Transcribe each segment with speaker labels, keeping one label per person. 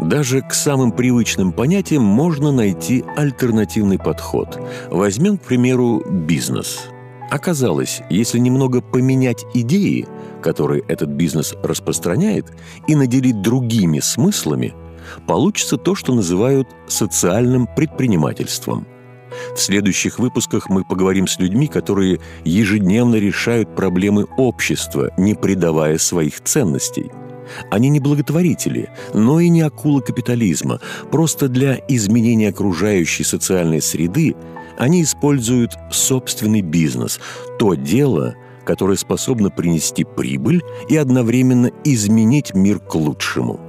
Speaker 1: Даже к самым привычным понятиям можно найти альтернативный подход. Возьмем, к примеру, бизнес. Оказалось, если немного поменять идеи, которые этот бизнес распространяет, и наделить другими смыслами, получится то, что называют социальным предпринимательством. В следующих выпусках мы поговорим с людьми, которые ежедневно решают проблемы общества, не предавая своих ценностей – они не благотворители, но и не акулы капитализма. Просто для изменения окружающей социальной среды они используют собственный бизнес, то дело, которое способно принести прибыль и одновременно изменить мир к лучшему.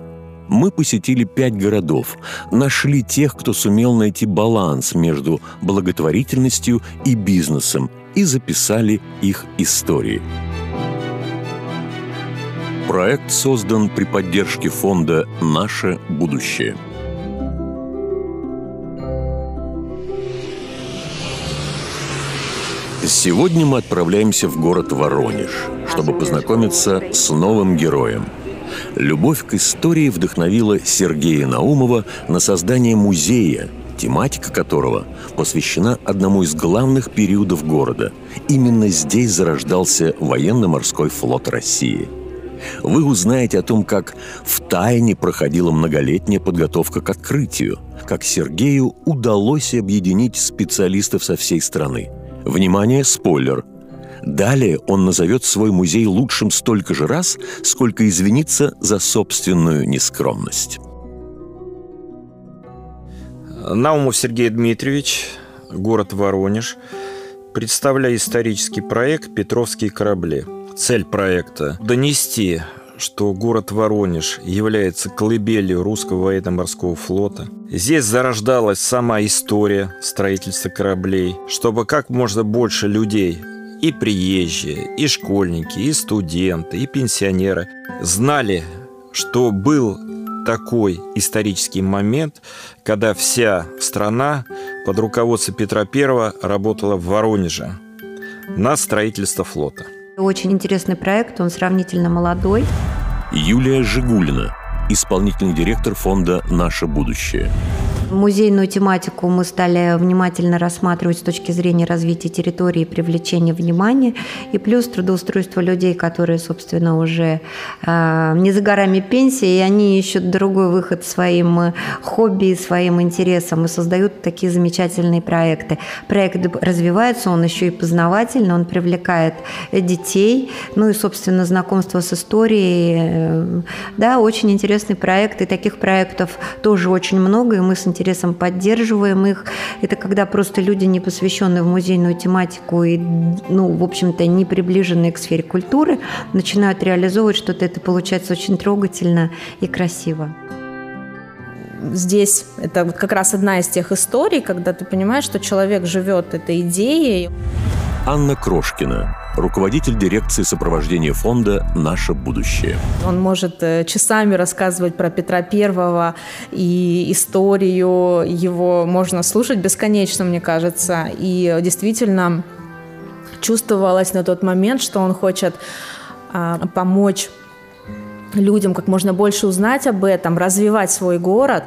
Speaker 1: Мы посетили пять городов, нашли тех, кто сумел найти баланс между благотворительностью и бизнесом и записали их истории. Проект создан при поддержке фонда «Наше будущее». Сегодня мы отправляемся в город Воронеж, чтобы познакомиться с новым героем. Любовь к истории вдохновила Сергея Наумова на создание музея, тематика которого посвящена одному из главных периодов города. Именно здесь зарождался военно-морской флот России – вы узнаете о том, как в тайне проходила многолетняя подготовка к открытию, как Сергею удалось объединить специалистов со всей страны. Внимание, спойлер! Далее он назовет свой музей лучшим столько же раз, сколько извинится за собственную нескромность.
Speaker 2: Наумов Сергей Дмитриевич, город Воронеж. Представляю исторический проект «Петровские корабли». Цель проекта – донести что город Воронеж является колыбелью русского военно-морского флота. Здесь зарождалась сама история строительства кораблей, чтобы как можно больше людей и приезжие, и школьники, и студенты, и пенсионеры знали, что был такой исторический момент, когда вся страна под руководством Петра I работала в Воронеже на строительство флота.
Speaker 3: Очень интересный проект, он сравнительно молодой.
Speaker 1: Юлия Жигулина, исполнительный директор фонда «Наше будущее».
Speaker 3: Музейную тематику мы стали внимательно рассматривать с точки зрения развития территории и привлечения внимания, и плюс трудоустройство людей, которые, собственно, уже э, не за горами пенсии, и они ищут другой выход своим э, хобби, своим интересам и создают такие замечательные проекты. Проект развивается, он еще и познавательный, он привлекает детей, ну и, собственно, знакомство с историей. Э, да, очень интересный проект, и таких проектов тоже очень много, и мы с интересом интересом поддерживаем их. Это когда просто люди, не посвященные в музейную тематику и, ну, в общем-то, не приближенные к сфере культуры, начинают реализовывать что-то. Это получается очень трогательно и красиво
Speaker 4: здесь это вот как раз одна из тех историй, когда ты понимаешь, что человек живет этой идеей.
Speaker 1: Анна Крошкина, руководитель дирекции сопровождения фонда «Наше будущее».
Speaker 4: Он может э, часами рассказывать про Петра Первого и историю его можно слушать бесконечно, мне кажется. И действительно чувствовалось на тот момент, что он хочет а, помочь людям как можно больше узнать об этом, развивать свой город,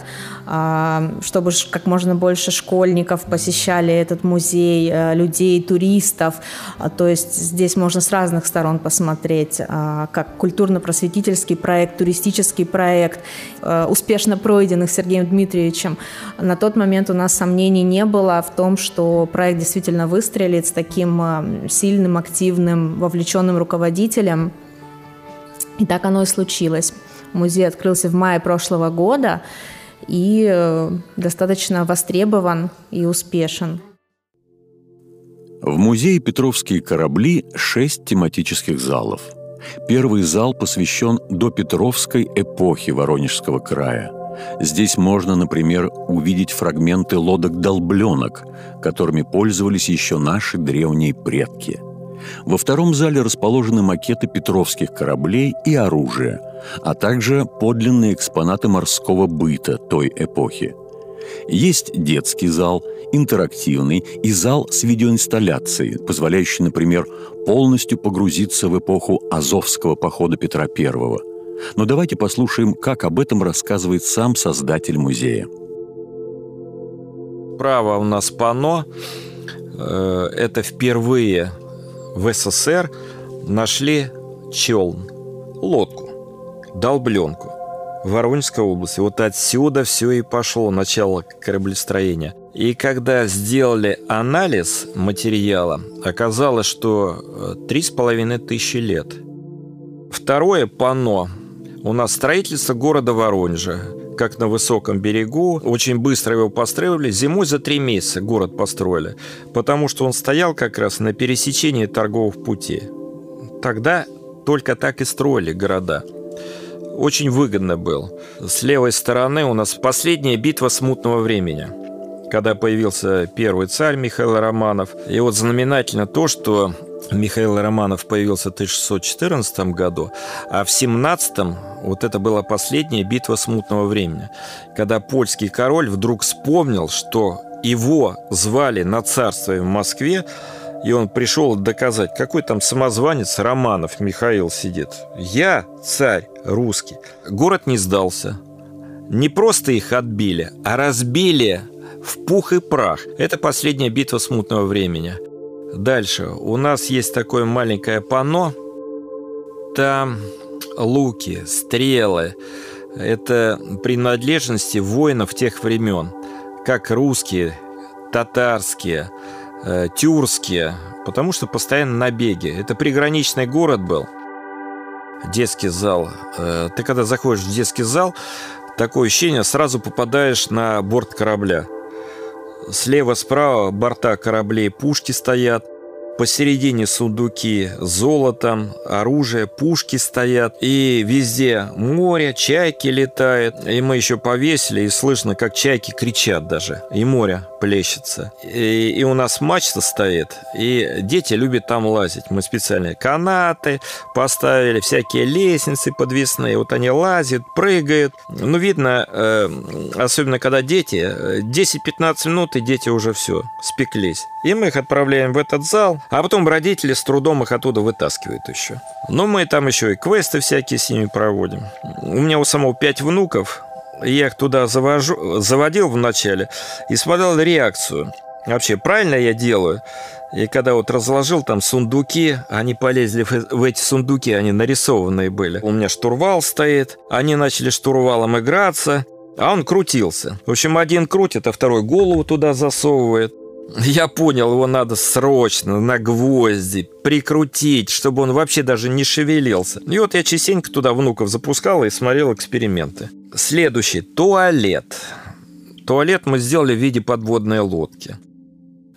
Speaker 4: а, чтобы как можно больше школьников посещали этот музей, э, людей, туристов. А, то есть здесь можно с разных сторон посмотреть, а, как культурно-просветительский проект, туристический проект, успешно пройденных Сергеем Дмитриевичем. На тот момент у нас сомнений не было в том, что проект действительно выстрелит с таким сильным, активным, вовлеченным руководителем – и так оно и случилось. Музей открылся в мае прошлого года и э, достаточно востребован и успешен.
Speaker 1: В музее «Петровские корабли» шесть тематических залов. Первый зал посвящен допетровской эпохе Воронежского края. Здесь можно, например, увидеть фрагменты лодок-долбленок, которыми пользовались еще наши древние предки – во втором зале расположены макеты петровских кораблей и оружия, а также подлинные экспонаты морского быта той эпохи. Есть детский зал, интерактивный и зал с видеоинсталляцией, позволяющий, например, полностью погрузиться в эпоху Азовского похода Петра I. Но давайте послушаем, как об этом рассказывает сам создатель музея.
Speaker 2: Право у нас пано. Э, это впервые в СССР нашли челн, лодку, долбленку в Воронежской области. Вот отсюда все и пошло, начало кораблестроения. И когда сделали анализ материала, оказалось, что э, три с половиной тысячи лет. Второе панно у нас строительство города Воронежа как на высоком берегу. Очень быстро его построили. Зимой за три месяца город построили, потому что он стоял как раз на пересечении торговых путей. Тогда только так и строили города. Очень выгодно был. С левой стороны у нас последняя битва смутного времени когда появился первый царь Михаил Романов. И вот знаменательно то, что Михаил Романов появился в 1614 году, а в 17 вот это была последняя битва смутного времени, когда польский король вдруг вспомнил, что его звали на царство в Москве, и он пришел доказать, какой там самозванец Романов Михаил сидит. Я царь русский. Город не сдался. Не просто их отбили, а разбили в пух и прах. Это последняя битва смутного времени. Дальше. У нас есть такое маленькое панно. Там луки, стрелы. Это принадлежности воинов тех времен. Как русские, татарские, э, тюркские. Потому что постоянно набеги. Это приграничный город был. Детский зал. Э, ты когда заходишь в детский зал, такое ощущение, сразу попадаешь на борт корабля – Слева-справа борта кораблей пушки стоят. Посередине сундуки золотом, оружие, пушки стоят. И везде море, чайки летают. И мы еще повесили, и слышно, как чайки кричат даже. И море плещется. И, и у нас мачта стоит. И дети любят там лазить. Мы специальные канаты поставили, всякие лестницы подвесные. Вот они лазят, прыгают. Ну, видно, э, особенно когда дети, 10-15 минут, и дети уже все, спеклись. И мы их отправляем в этот зал. А потом родители с трудом их оттуда вытаскивают еще. Но мы там еще и квесты всякие с ними проводим. У меня у самого пять внуков. Я их туда завожу, заводил вначале и смотрел реакцию. Вообще, правильно я делаю? И когда вот разложил там сундуки, они полезли в, в эти сундуки, они нарисованные были. У меня штурвал стоит, они начали штурвалом играться, а он крутился. В общем, один крутит, а второй голову туда засовывает. Я понял, его надо срочно на гвозди прикрутить, чтобы он вообще даже не шевелился. И вот я частенько туда внуков запускал и смотрел эксперименты. Следующий. Туалет. Туалет мы сделали в виде подводной лодки.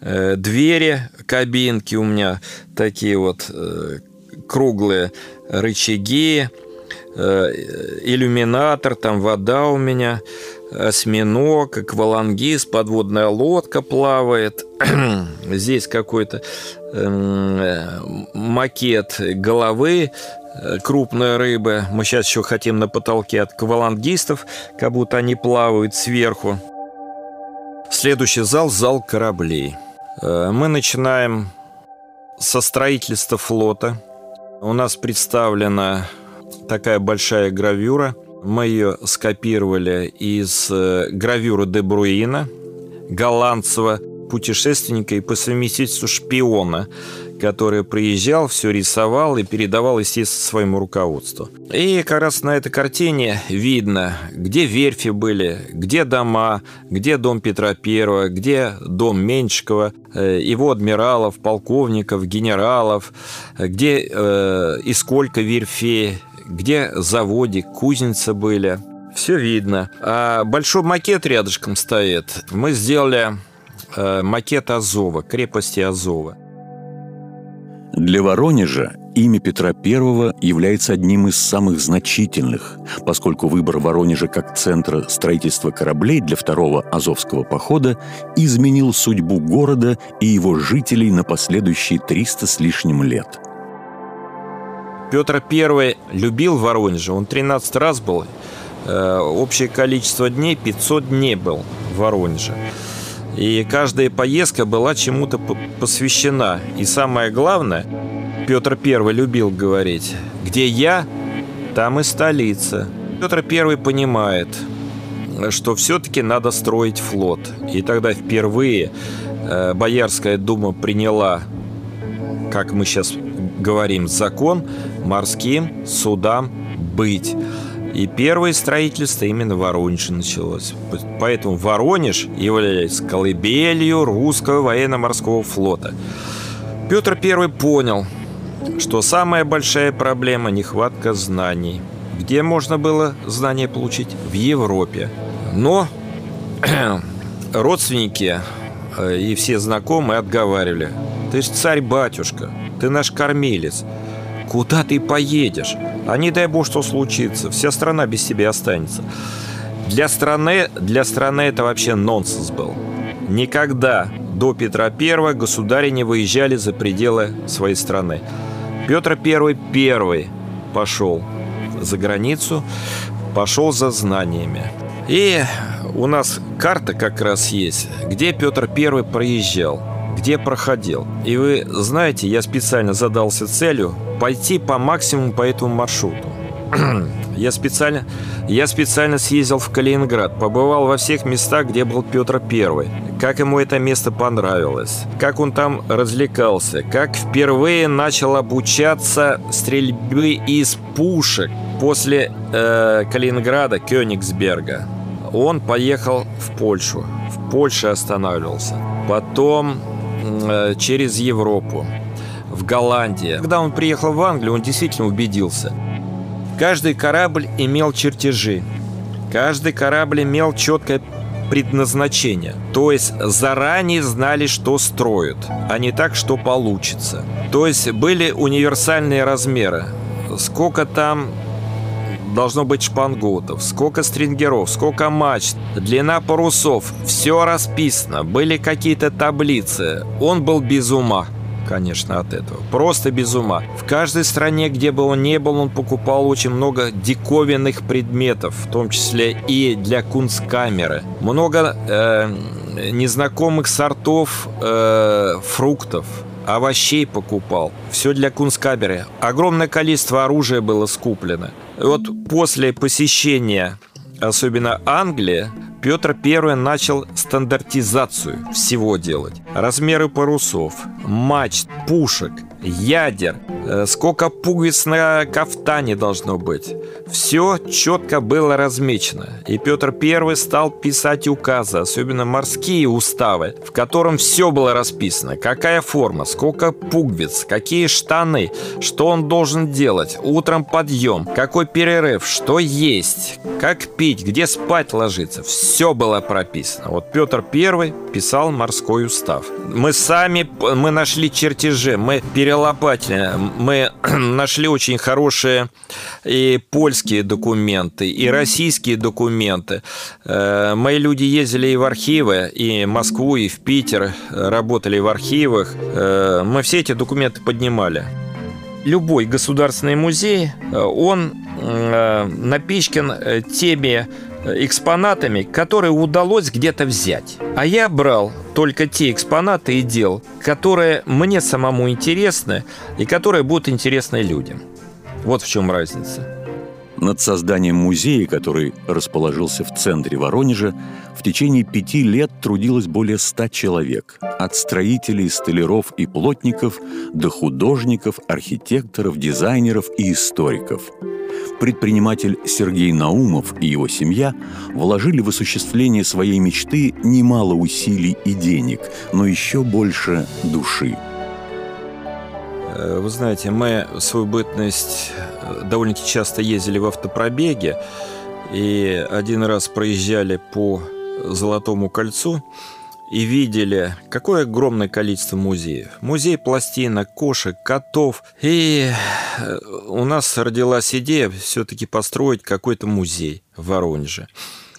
Speaker 2: Э, двери, кабинки у меня такие вот э, круглые рычаги, э, иллюминатор, там вода у меня – осьминог, аквалангист, подводная лодка плавает. Здесь какой-то э, макет головы э, крупной рыбы. Мы сейчас еще хотим на потолке от аквалангистов, как будто они плавают сверху. Следующий зал – зал кораблей. Э, мы начинаем со строительства флота. У нас представлена такая большая гравюра – мы ее скопировали из э, гравюры Де Бруина, голландского путешественника и по совместительству шпиона, который приезжал, все рисовал и передавал, естественно, своему руководству. И как раз на этой картине видно, где верфи были, где дома, где дом Петра I, где дом Меньшикова, э, его адмиралов, полковников, генералов, где э, и сколько верфей, где заводик, кузница были. Все видно. А большой макет рядышком стоит. Мы сделали э, макет Азова, крепости Азова.
Speaker 1: Для Воронежа имя Петра I является одним из самых значительных, поскольку выбор Воронежа как центра строительства кораблей для второго Азовского похода изменил судьбу города и его жителей на последующие 300 с лишним лет –
Speaker 2: Петр I любил Воронеж, он 13 раз был. Э, общее количество дней 500 дней был в Воронеже. И каждая поездка была чему-то посвящена. И самое главное, Петр I любил говорить, где я, там и столица. Петр I понимает, что все-таки надо строить флот. И тогда впервые э, Боярская дума приняла, как мы сейчас говорим, закон морским судам быть. И первое строительство именно в Воронеже началось. Поэтому Воронеж является колыбелью русского военно-морского флота. Петр I понял, что самая большая проблема – нехватка знаний. Где можно было знания получить? В Европе. Но родственники э, и все знакомые отговаривали. Ты ж царь-батюшка, ты наш кормилец. Куда ты поедешь? А не дай бог, что случится. Вся страна без тебя останется. Для страны, для страны это вообще нонсенс был. Никогда до Петра I государи не выезжали за пределы своей страны. Петр I первый пошел за границу, пошел за знаниями. И у нас карта как раз есть, где Петр I проезжал, где проходил. И вы знаете, я специально задался целью пойти по максимуму по этому маршруту. Я специально, я специально съездил в Калининград, побывал во всех местах, где был Петр I, как ему это место понравилось, как он там развлекался, как впервые начал обучаться стрельбы из пушек после э, Калининграда, Кёнигсберга. Он поехал в Польшу, в Польше останавливался, потом через Европу в Голландии. Когда он приехал в Англию, он действительно убедился. Каждый корабль имел чертежи. Каждый корабль имел четкое предназначение. То есть заранее знали, что строят, а не так, что получится. То есть были универсальные размеры. Сколько там должно быть шпангоутов, сколько стрингеров, сколько мачт, длина парусов. Все расписано, были какие-то таблицы. Он был без ума конечно, от этого. Просто без ума. В каждой стране, где бы он ни был, он покупал очень много диковинных предметов, в том числе и для кунсткамеры. Много э, незнакомых сортов э, фруктов, овощей покупал. Все для кунсткамеры. Огромное количество оружия было скуплено. Вот после посещения, особенно Англии, Петр I начал стандартизацию всего делать. Размеры парусов, мачт, пушек, ядер, сколько пуговиц на кафтане должно быть. Все четко было размечено. И Петр I стал писать указы, особенно морские уставы, в котором все было расписано. Какая форма, сколько пуговиц, какие штаны, что он должен делать, утром подъем, какой перерыв, что есть, как пить, где спать ложиться. Все было прописано. Вот Петр I писал морской устав. Мы сами, мы нашли чертежи, мы перелопатили, мы нашли очень хорошие и польские документы, и российские документы. Э, мои люди ездили и в архивы, и в Москву, и в Питер, работали в архивах. Э, мы все эти документы поднимали. Любой государственный музей, э, он напичкан теми экспонатами, которые удалось где-то взять. А я брал только те экспонаты и дел, которые мне самому интересны и которые будут интересны людям. Вот в чем разница.
Speaker 1: Над созданием музея, который расположился в центре Воронежа, в течение пяти лет трудилось более ста человек. От строителей, столяров и плотников до художников, архитекторов, дизайнеров и историков – предприниматель Сергей Наумов и его семья вложили в осуществление своей мечты немало усилий и денег, но еще больше души.
Speaker 2: Э, вы знаете, мы свою бытность довольно-таки часто ездили в автопробеге, и один раз проезжали по Золотому кольцу – и видели, какое огромное количество музеев. Музей пластинок, кошек, котов. И э, у нас родилась идея все-таки построить какой-то музей в Воронеже.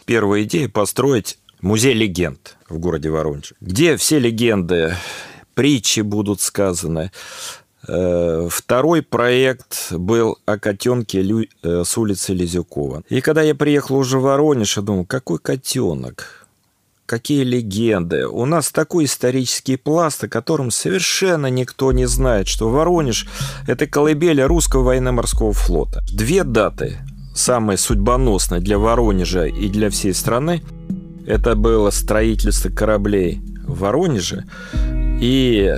Speaker 2: Первая идея – построить музей легенд в городе Воронеже, где все легенды, притчи будут сказаны. Э, второй проект был о котенке э, с улицы Лизюкова. И когда я приехал уже в Воронеж, я думал, какой котенок? какие легенды. У нас такой исторический пласт, о котором совершенно никто не знает, что Воронеж – это колыбель русского военно-морского флота. Две даты, самые судьбоносные для Воронежа и для всей страны, это было строительство кораблей в Воронеже и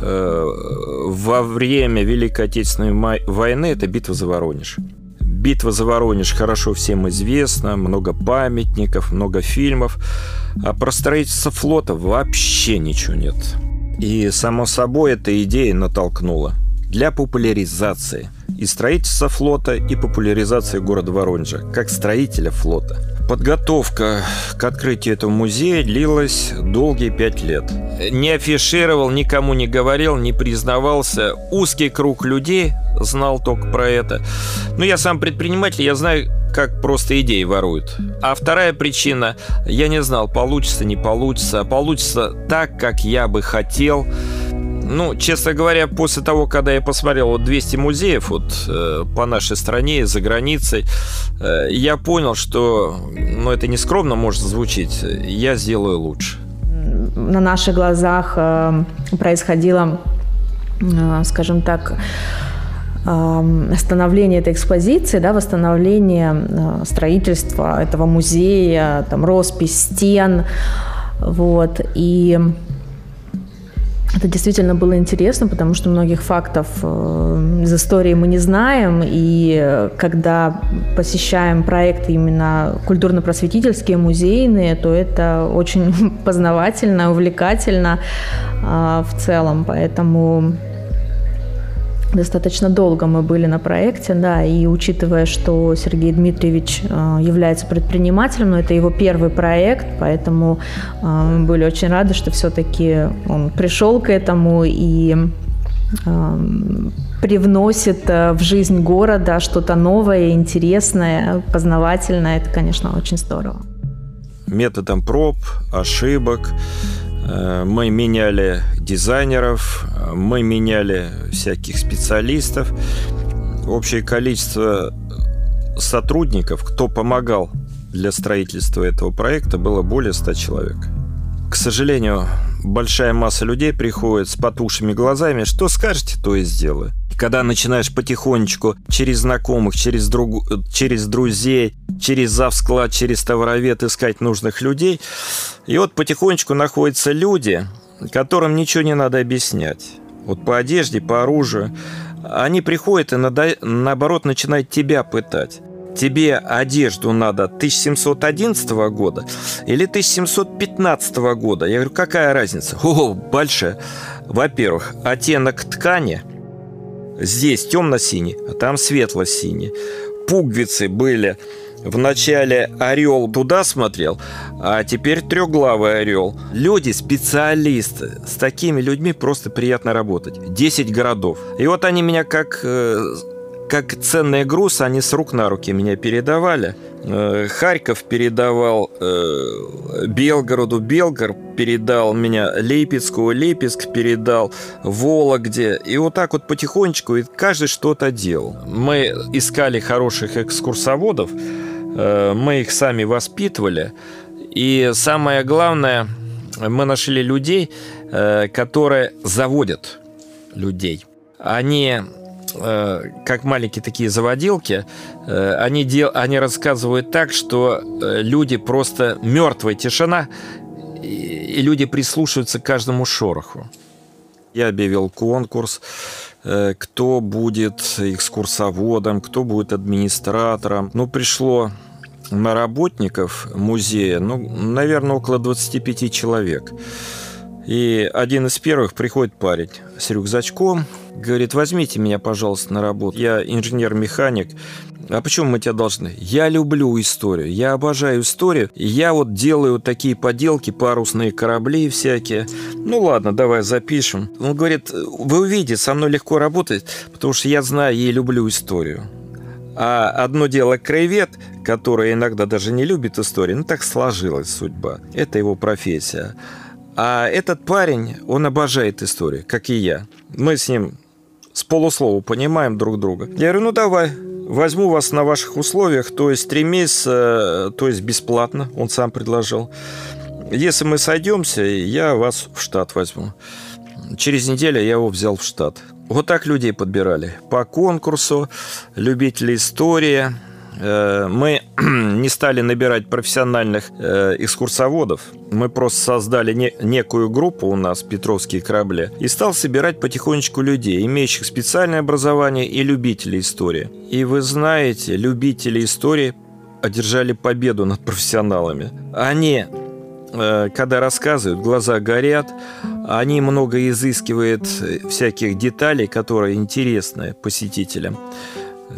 Speaker 2: во время Великой Отечественной войны это битва за Воронеж. Битва за Воронеж хорошо всем известна, много памятников, много фильмов. А про строительство флота вообще ничего нет. И, само собой, эта идея натолкнула для популяризации и строительства флота, и популяризации города Воронежа, как строителя флота. Подготовка к открытию этого музея длилась долгие пять лет. Не афишировал, никому не говорил, не признавался. Узкий круг людей знал только про это. Но я сам предприниматель, я знаю, как просто идеи воруют. А вторая причина, я не знал, получится, не получится. Получится так, как я бы хотел. Ну, честно говоря, после того, когда я посмотрел вот 200 музеев вот, э, по нашей стране, за границей, э, я понял, что, ну, это не скромно может звучить, я сделаю лучше.
Speaker 4: На наших глазах э, происходило, э, скажем так, становление этой экспозиции, да, восстановление э, строительства этого музея, там, роспись стен, вот, и это действительно было интересно, потому что многих фактов э, из истории мы не знаем, и когда посещаем проекты именно культурно-просветительские, музейные, то это очень познавательно, увлекательно э, в целом, поэтому Достаточно долго мы были на проекте, да, и учитывая, что Сергей Дмитриевич э, является предпринимателем, но это его первый проект, поэтому э, мы были очень рады, что все-таки он пришел к этому и э, привносит в жизнь города что-то новое, интересное, познавательное. Это, конечно, очень здорово.
Speaker 2: Методом проб, ошибок, мы меняли дизайнеров, мы меняли всяких специалистов. Общее количество сотрудников, кто помогал для строительства этого проекта, было более 100 человек. К сожалению, большая масса людей приходит с потушими глазами. Что скажете, то и сделаю. Когда начинаешь потихонечку через знакомых, через, друг... через друзей, через завсклад, через товаровед искать нужных людей, и вот потихонечку находятся люди, которым ничего не надо объяснять. Вот по одежде, по оружию. Они приходят и, наоборот, начинают тебя пытать тебе одежду надо 1711 года или 1715 года? Я говорю, какая разница? О, большая. Во-первых, оттенок ткани здесь темно-синий, а там светло-синий. Пуговицы были в начале орел туда смотрел, а теперь трехглавый орел. Люди, специалисты, с такими людьми просто приятно работать. 10 городов. И вот они меня как э, как ценный груз они с рук на руки меня передавали. Э, Харьков передавал э, Белгороду, Белгород передал меня Липецку, Липецк передал Вологде. И вот так вот потихонечку и каждый что-то делал. Мы искали хороших экскурсоводов, э, мы их сами воспитывали. И самое главное, мы нашли людей, которые заводят людей. Они как маленькие такие заводилки, э, они, дел, они рассказывают так, что э, люди просто мертвая тишина, и люди прислушиваются к каждому шороху. Я объявил конкурс, кто будет экскурсоводом, кто будет администратором. Ну, пришло на работников музея, ну, наверное, около 25 человек. И один из первых приходит парень с рюкзачком, говорит, возьмите меня, пожалуйста, на работу. Я инженер-механик. А почему мы тебя должны? Я люблю историю, я обожаю историю. Я вот делаю такие поделки, парусные корабли всякие. Ну ладно, давай запишем. Он говорит, вы увидите, со мной легко работать, потому что я знаю и люблю историю. А одно дело краевед, который иногда даже не любит историю, ну так сложилась судьба. Это его профессия. А этот парень, он обожает историю, как и я. Мы с ним с полуслова понимаем друг друга. Я говорю, ну давай, возьму вас на ваших условиях, то есть три месяца, то есть бесплатно, он сам предложил. если мы сойдемся, я вас в штат возьму. Через неделю я его взял в штат. Вот так людей подбирали. По конкурсу, любители истории. Э, мы не стали набирать профессиональных э, экскурсоводов. Мы просто создали не, некую группу у нас, Петровские корабли, и стал собирать потихонечку людей, имеющих специальное образование и любителей истории. И вы знаете, любители истории одержали победу над профессионалами. Они Э, когда рассказывают, глаза горят, они много изыскивают всяких деталей, которые интересны посетителям.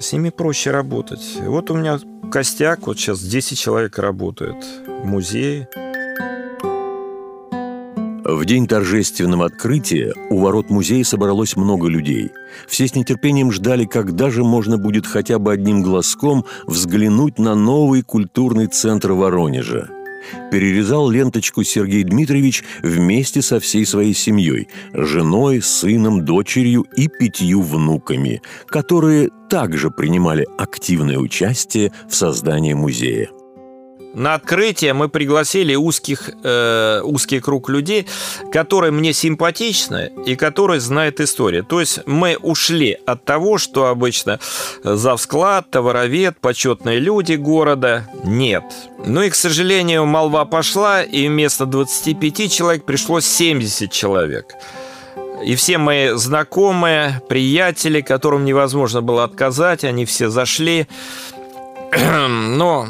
Speaker 2: С ними проще работать. Вот у меня костяк, вот сейчас 10 человек работают в музее.
Speaker 1: В день торжественного открытия у ворот музея собралось много людей. Все с нетерпением ждали, когда же можно будет хотя бы одним глазком взглянуть на новый культурный центр Воронежа – перерезал ленточку Сергей Дмитриевич вместе со всей своей семьей, женой, сыном, дочерью и пятью внуками, которые также принимали активное участие в создании музея.
Speaker 2: На открытие мы пригласили узких, э, узкий круг людей, которые мне симпатичны и которые знают историю. То есть мы ушли от того, что обычно завсклад, товаровед, почетные люди города. Нет. Ну и, к сожалению, молва пошла, и вместо 25 человек пришлось 70 человек. И все мои знакомые, приятели, которым невозможно было отказать, они все зашли. Но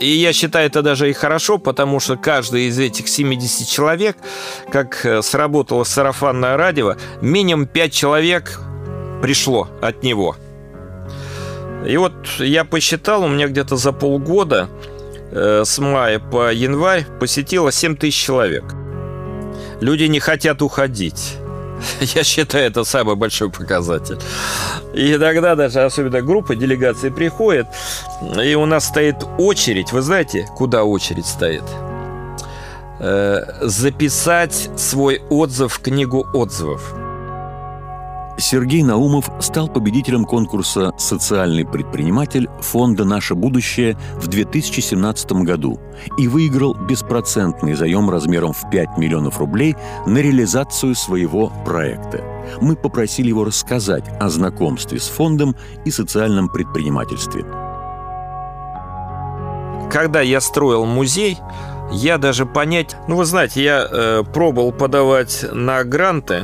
Speaker 2: и я считаю это даже и хорошо, потому что каждый из этих 70 человек, как э, сработало сарафанное радио, минимум 5 человек пришло от него. И вот я посчитал, у меня где-то за полгода э, с мая по январь посетило 7 тысяч человек. Люди не хотят уходить. Я считаю, это самый большой показатель. И иногда даже, особенно группа делегации приходит, и у нас стоит очередь. Вы знаете, куда очередь стоит? Э, записать свой отзыв в книгу отзывов.
Speaker 1: Сергей Наумов стал победителем конкурса «Социальный предприниматель» фонда «Наше будущее» в 2017 году и выиграл беспроцентный заем размером в 5 миллионов рублей на реализацию своего проекта. Мы попросили его рассказать о знакомстве с фондом и социальном предпринимательстве.
Speaker 2: Когда я строил музей, я даже понять... Ну, вы знаете, я э, пробовал подавать на гранты,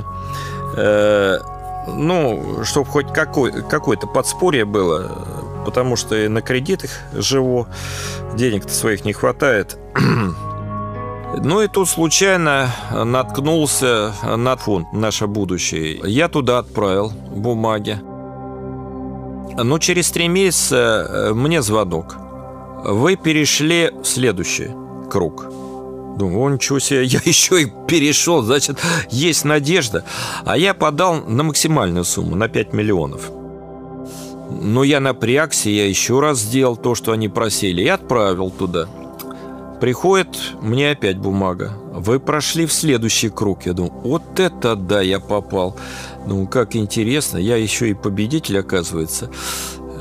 Speaker 2: э, ну, чтобы хоть какой, какое-то подспорье было, потому что и на кредитах живу, денег-то своих не хватает. Ну и тут случайно наткнулся на фонд «Наше будущее». Я туда отправил бумаги. Но через три месяца э, мне звонок. Вы перешли в следующий круг – Думаю, о, ничего себе, я еще и перешел, значит, есть надежда. А я подал на максимальную сумму, на 5 миллионов. Но я напрягся, я еще раз сделал то, что они просили, и отправил туда. Приходит мне опять бумага. Вы прошли в следующий круг. Я думаю, вот это да, я попал. Ну, как интересно, я еще и победитель, оказывается.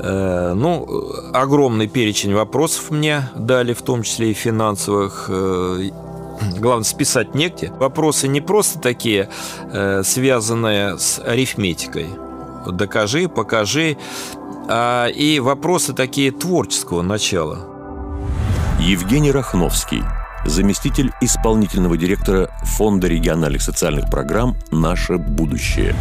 Speaker 2: Э, ну, огромный перечень вопросов мне дали, в том числе и финансовых. Э, главное, списать негде. Вопросы не просто такие, э, связанные с арифметикой. Докажи, покажи. А и вопросы такие творческого начала.
Speaker 1: Евгений Рахновский, заместитель исполнительного директора Фонда региональных социальных программ «Наше будущее».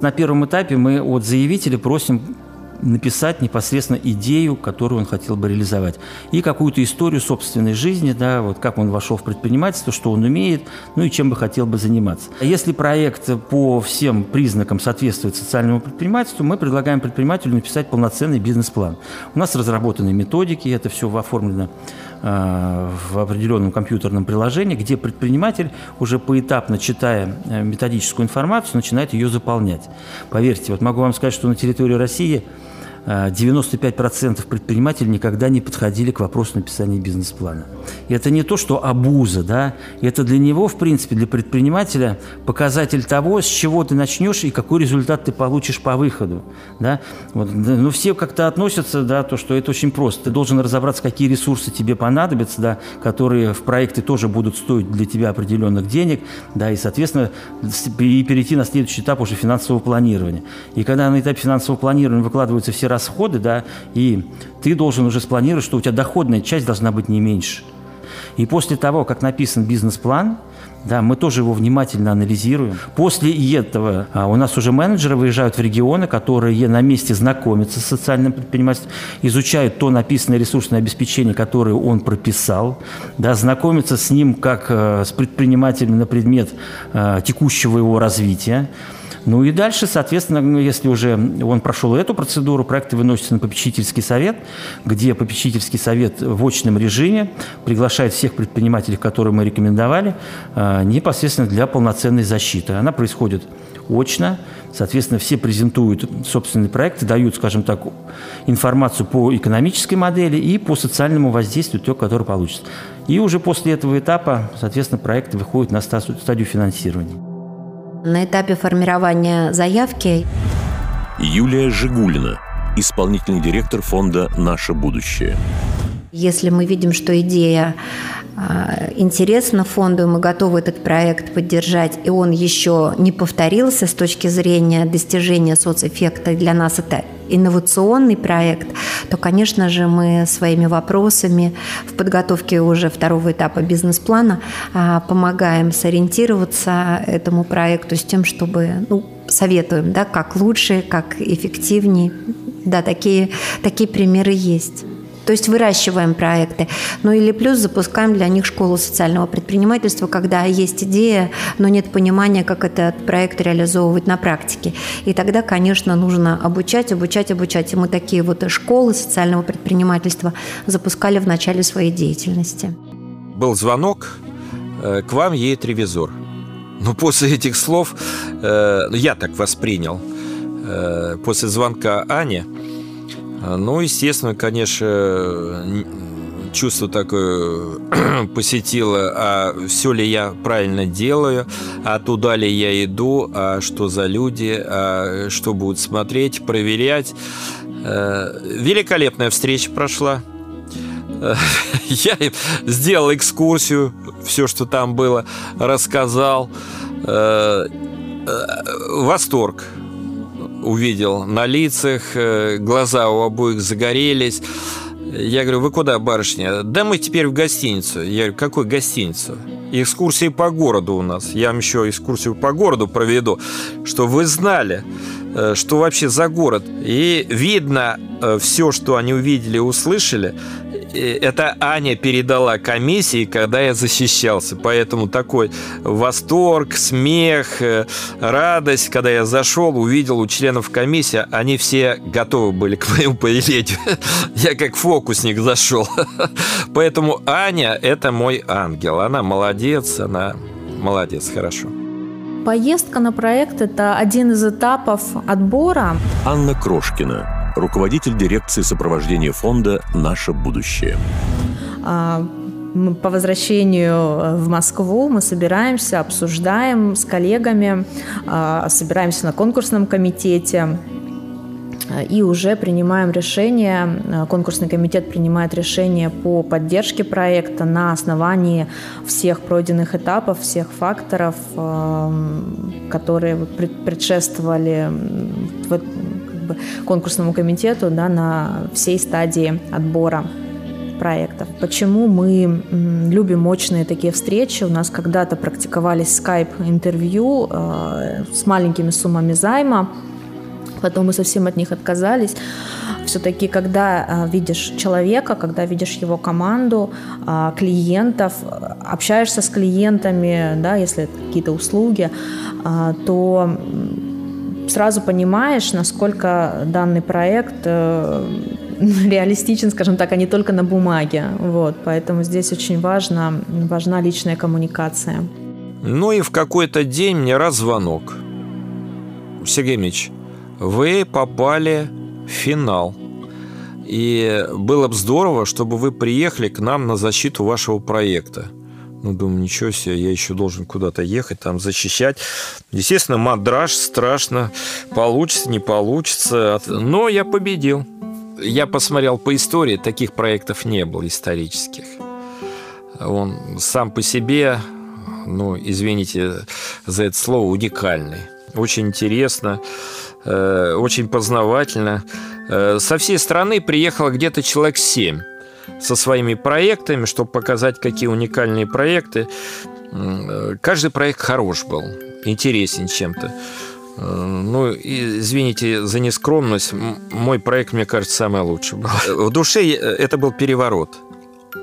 Speaker 5: На первом этапе мы от заявителя просим написать непосредственно идею, которую он хотел бы реализовать. И какую-то историю собственной жизни, да, вот как он вошел в предпринимательство, что он умеет, ну и чем бы хотел бы заниматься. Если проект по всем признакам соответствует социальному предпринимательству, мы предлагаем предпринимателю написать полноценный бизнес-план. У нас разработаны методики, это все оформлено в определенном компьютерном приложении, где предприниматель уже поэтапно читая э, методическую информацию, начинает ее заполнять. Поверьте, вот могу вам сказать, что на территории России 95% предпринимателей никогда не подходили к вопросу написания бизнес-плана. И это не то, что абуза, да, это для него, в принципе, для предпринимателя показатель того, с чего ты начнешь и какой результат ты получишь по выходу, да. Вот, ну, все как-то относятся, да, то, что это очень просто. Ты должен разобраться, какие ресурсы тебе понадобятся, да, которые в проекте тоже будут стоить для тебя определенных денег, да, и, соответственно, и перейти на следующий этап уже финансового планирования. И когда на этапе финансового планирования выкладываются все расходы, да, и ты должен уже спланировать, что у тебя доходная часть должна быть не меньше. И после того, как написан бизнес-план, да, мы тоже его внимательно анализируем. После этого а, у нас уже менеджеры выезжают в регионы, которые на месте знакомятся с социальным предпринимательством, изучают то написанное ресурсное обеспечение, которое он прописал, да, знакомятся с ним как а, с предпринимателем на предмет а, текущего его развития. Ну и дальше, соответственно, ну, если уже он прошел эту процедуру, проекты выносятся на попечительский совет, где попечительский совет в очном режиме приглашает всех предпринимателей, которые мы рекомендовали, а, непосредственно для полноценной защиты. Она происходит очно, соответственно, все презентуют собственные проекты, дают, скажем так, информацию по экономической модели и по социальному воздействию, то, которое получится. И уже после этого этапа, соответственно, проекты выходят на стадию финансирования.
Speaker 3: На этапе формирования заявки
Speaker 1: Юлия Жигулина, исполнительный директор фонда «Наше будущее».
Speaker 3: Если мы видим, что идея а, интересна фонду, и мы готовы этот проект поддержать, и он еще не повторился с точки зрения достижения соцэффекта, для нас это инновационный проект, то, конечно же, мы своими вопросами в подготовке уже второго этапа бизнес-плана а, помогаем сориентироваться этому проекту с тем, чтобы, ну, советуем, да, как лучше, как эффективнее. Да, такие, такие примеры есть. То есть выращиваем проекты. Ну или плюс запускаем для них школу социального предпринимательства, когда есть идея, но нет понимания, как этот проект реализовывать на практике. И тогда, конечно, нужно обучать, обучать, обучать. И мы такие вот школы социального предпринимательства запускали в начале своей деятельности.
Speaker 2: Был звонок, э, к вам едет ревизор. Но после этих слов, э, я так воспринял, э, после звонка Ани, ну, естественно, конечно, чувство такое посетило, а все ли я правильно делаю, а туда ли я иду, а что за люди, а что будут смотреть, проверять. Э, великолепная встреча прошла. Я сделал экскурсию, все, что там было, рассказал. Э, э, восторг увидел на лицах, э, глаза у обоих загорелись. Я говорю, вы куда, барышня? Да мы теперь в гостиницу. Я говорю, какую гостиницу? Экскурсии по городу у нас. Я вам еще экскурсию по городу проведу, что вы знали, что вообще за город. И видно э, все, что они увидели услышали, это Аня передала комиссии, когда я защищался. Поэтому такой восторг, смех, э, радость, когда я зашел, увидел у членов комиссии, они все готовы были к моему появлению. Я как фокусник зашел. Поэтому Аня – это мой ангел. Она молодец, она молодец, хорошо.
Speaker 4: Поездка на проект – это один из этапов отбора.
Speaker 1: Анна Крошкина, руководитель дирекции сопровождения фонда «Наше будущее».
Speaker 4: А, по возвращению э, в Москву мы собираемся, обсуждаем с коллегами, а, собираемся на конкурсном комитете и уже принимаем решение, э, конкурсный комитет принимает решение по поддержке проекта на основании всех пройденных этапов, всех факторов, эм, которые предшествовали конкурсному комитету да, на всей стадии отбора проектов. Почему мы любим мощные такие встречи? У нас когда-то практиковались скайп-интервью э, с маленькими суммами займа, потом мы совсем от них отказались. Все-таки, когда э, видишь человека, когда видишь его команду, э, клиентов, общаешься с клиентами, да, если какие-то услуги, э, то сразу понимаешь, насколько данный проект э, реалистичен, скажем так, а не только на бумаге. Вот, поэтому здесь очень важно, важна личная коммуникация.
Speaker 2: Ну и в какой-то день мне раз звонок. Сергей Ильич, вы попали в финал. И было бы здорово, чтобы вы приехали к нам на защиту вашего проекта. Ну, думаю, ничего себе, я еще должен куда-то ехать, там защищать. Естественно, мадраж, страшно, получится, не получится. Но я победил. Я посмотрел по истории, таких проектов не было исторических. Он сам по себе, ну, извините за это слово, уникальный. Очень интересно, очень познавательно. Э, со всей страны приехало где-то человек семь со своими проектами, чтобы показать, какие уникальные проекты. Э, каждый проект хорош был, интересен чем-то. Ну, извините за нескромность, мой проект, мне кажется, самый лучший был. В душе это был переворот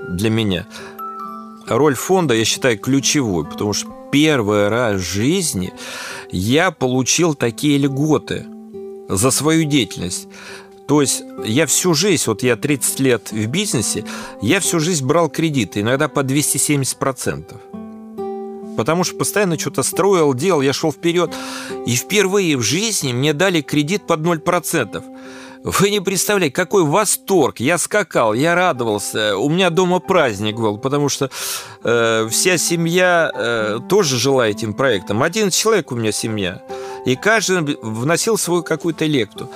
Speaker 2: для меня роль фонда, я считаю, ключевой, потому что первый раз в жизни я получил такие льготы за свою деятельность. То есть я всю жизнь, вот я 30 лет в бизнесе, я всю жизнь брал кредиты, иногда по 270%. Потому что постоянно что-то строил, делал, я шел вперед. И впервые в жизни мне дали кредит под 0%. Вы не представляете, какой восторг. Я скакал, я радовался. У меня дома праздник был, потому что э, вся семья э, тоже жила этим проектом. Один человек у меня семья. И каждый вносил свою какую-то лекту.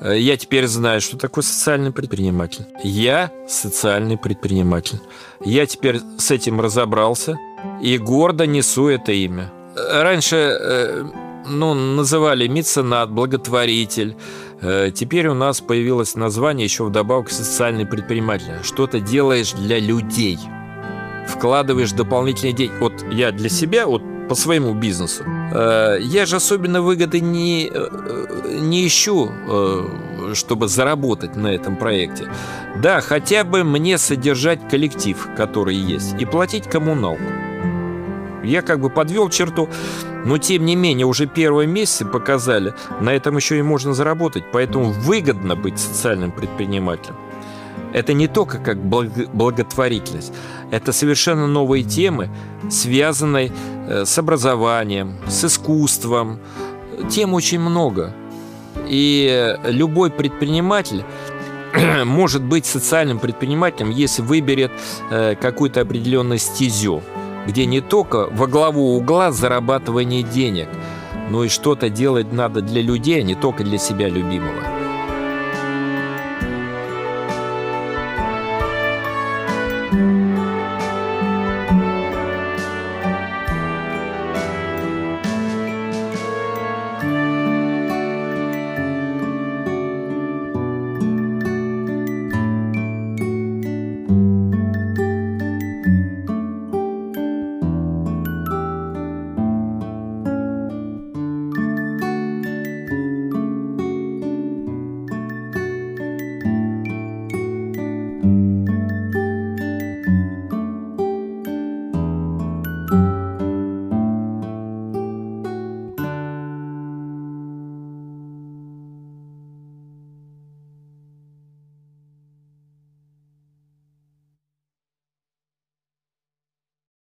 Speaker 2: Э, я теперь знаю, что такое социальный предприниматель. Я социальный предприниматель. Я теперь с этим разобрался и гордо несу это имя. Раньше э, ну, называли меценат, благотворитель. Э, теперь у нас появилось название еще вдобавок социальный предприниматель. Что-то делаешь для людей. Вкладываешь дополнительные деньги. Вот я для себя, вот по своему бизнесу. Э, я же особенно выгоды не, э, не ищу, чтобы заработать на этом проекте. Да, хотя бы мне содержать коллектив, который есть, и платить коммуналку. Я как бы подвел черту, но тем не менее уже первые месяцы показали, на этом еще и можно заработать, поэтому выгодно быть социальным предпринимателем. Это не только как благотворительность, это совершенно новые темы, связанные э, с образованием, с искусством. Тем очень много. И любой предприниматель может быть социальным предпринимателем, если выберет э, какую-то определенную стезю где не только во главу угла зарабатывание денег, но и что-то делать надо для людей, а не только для себя любимого.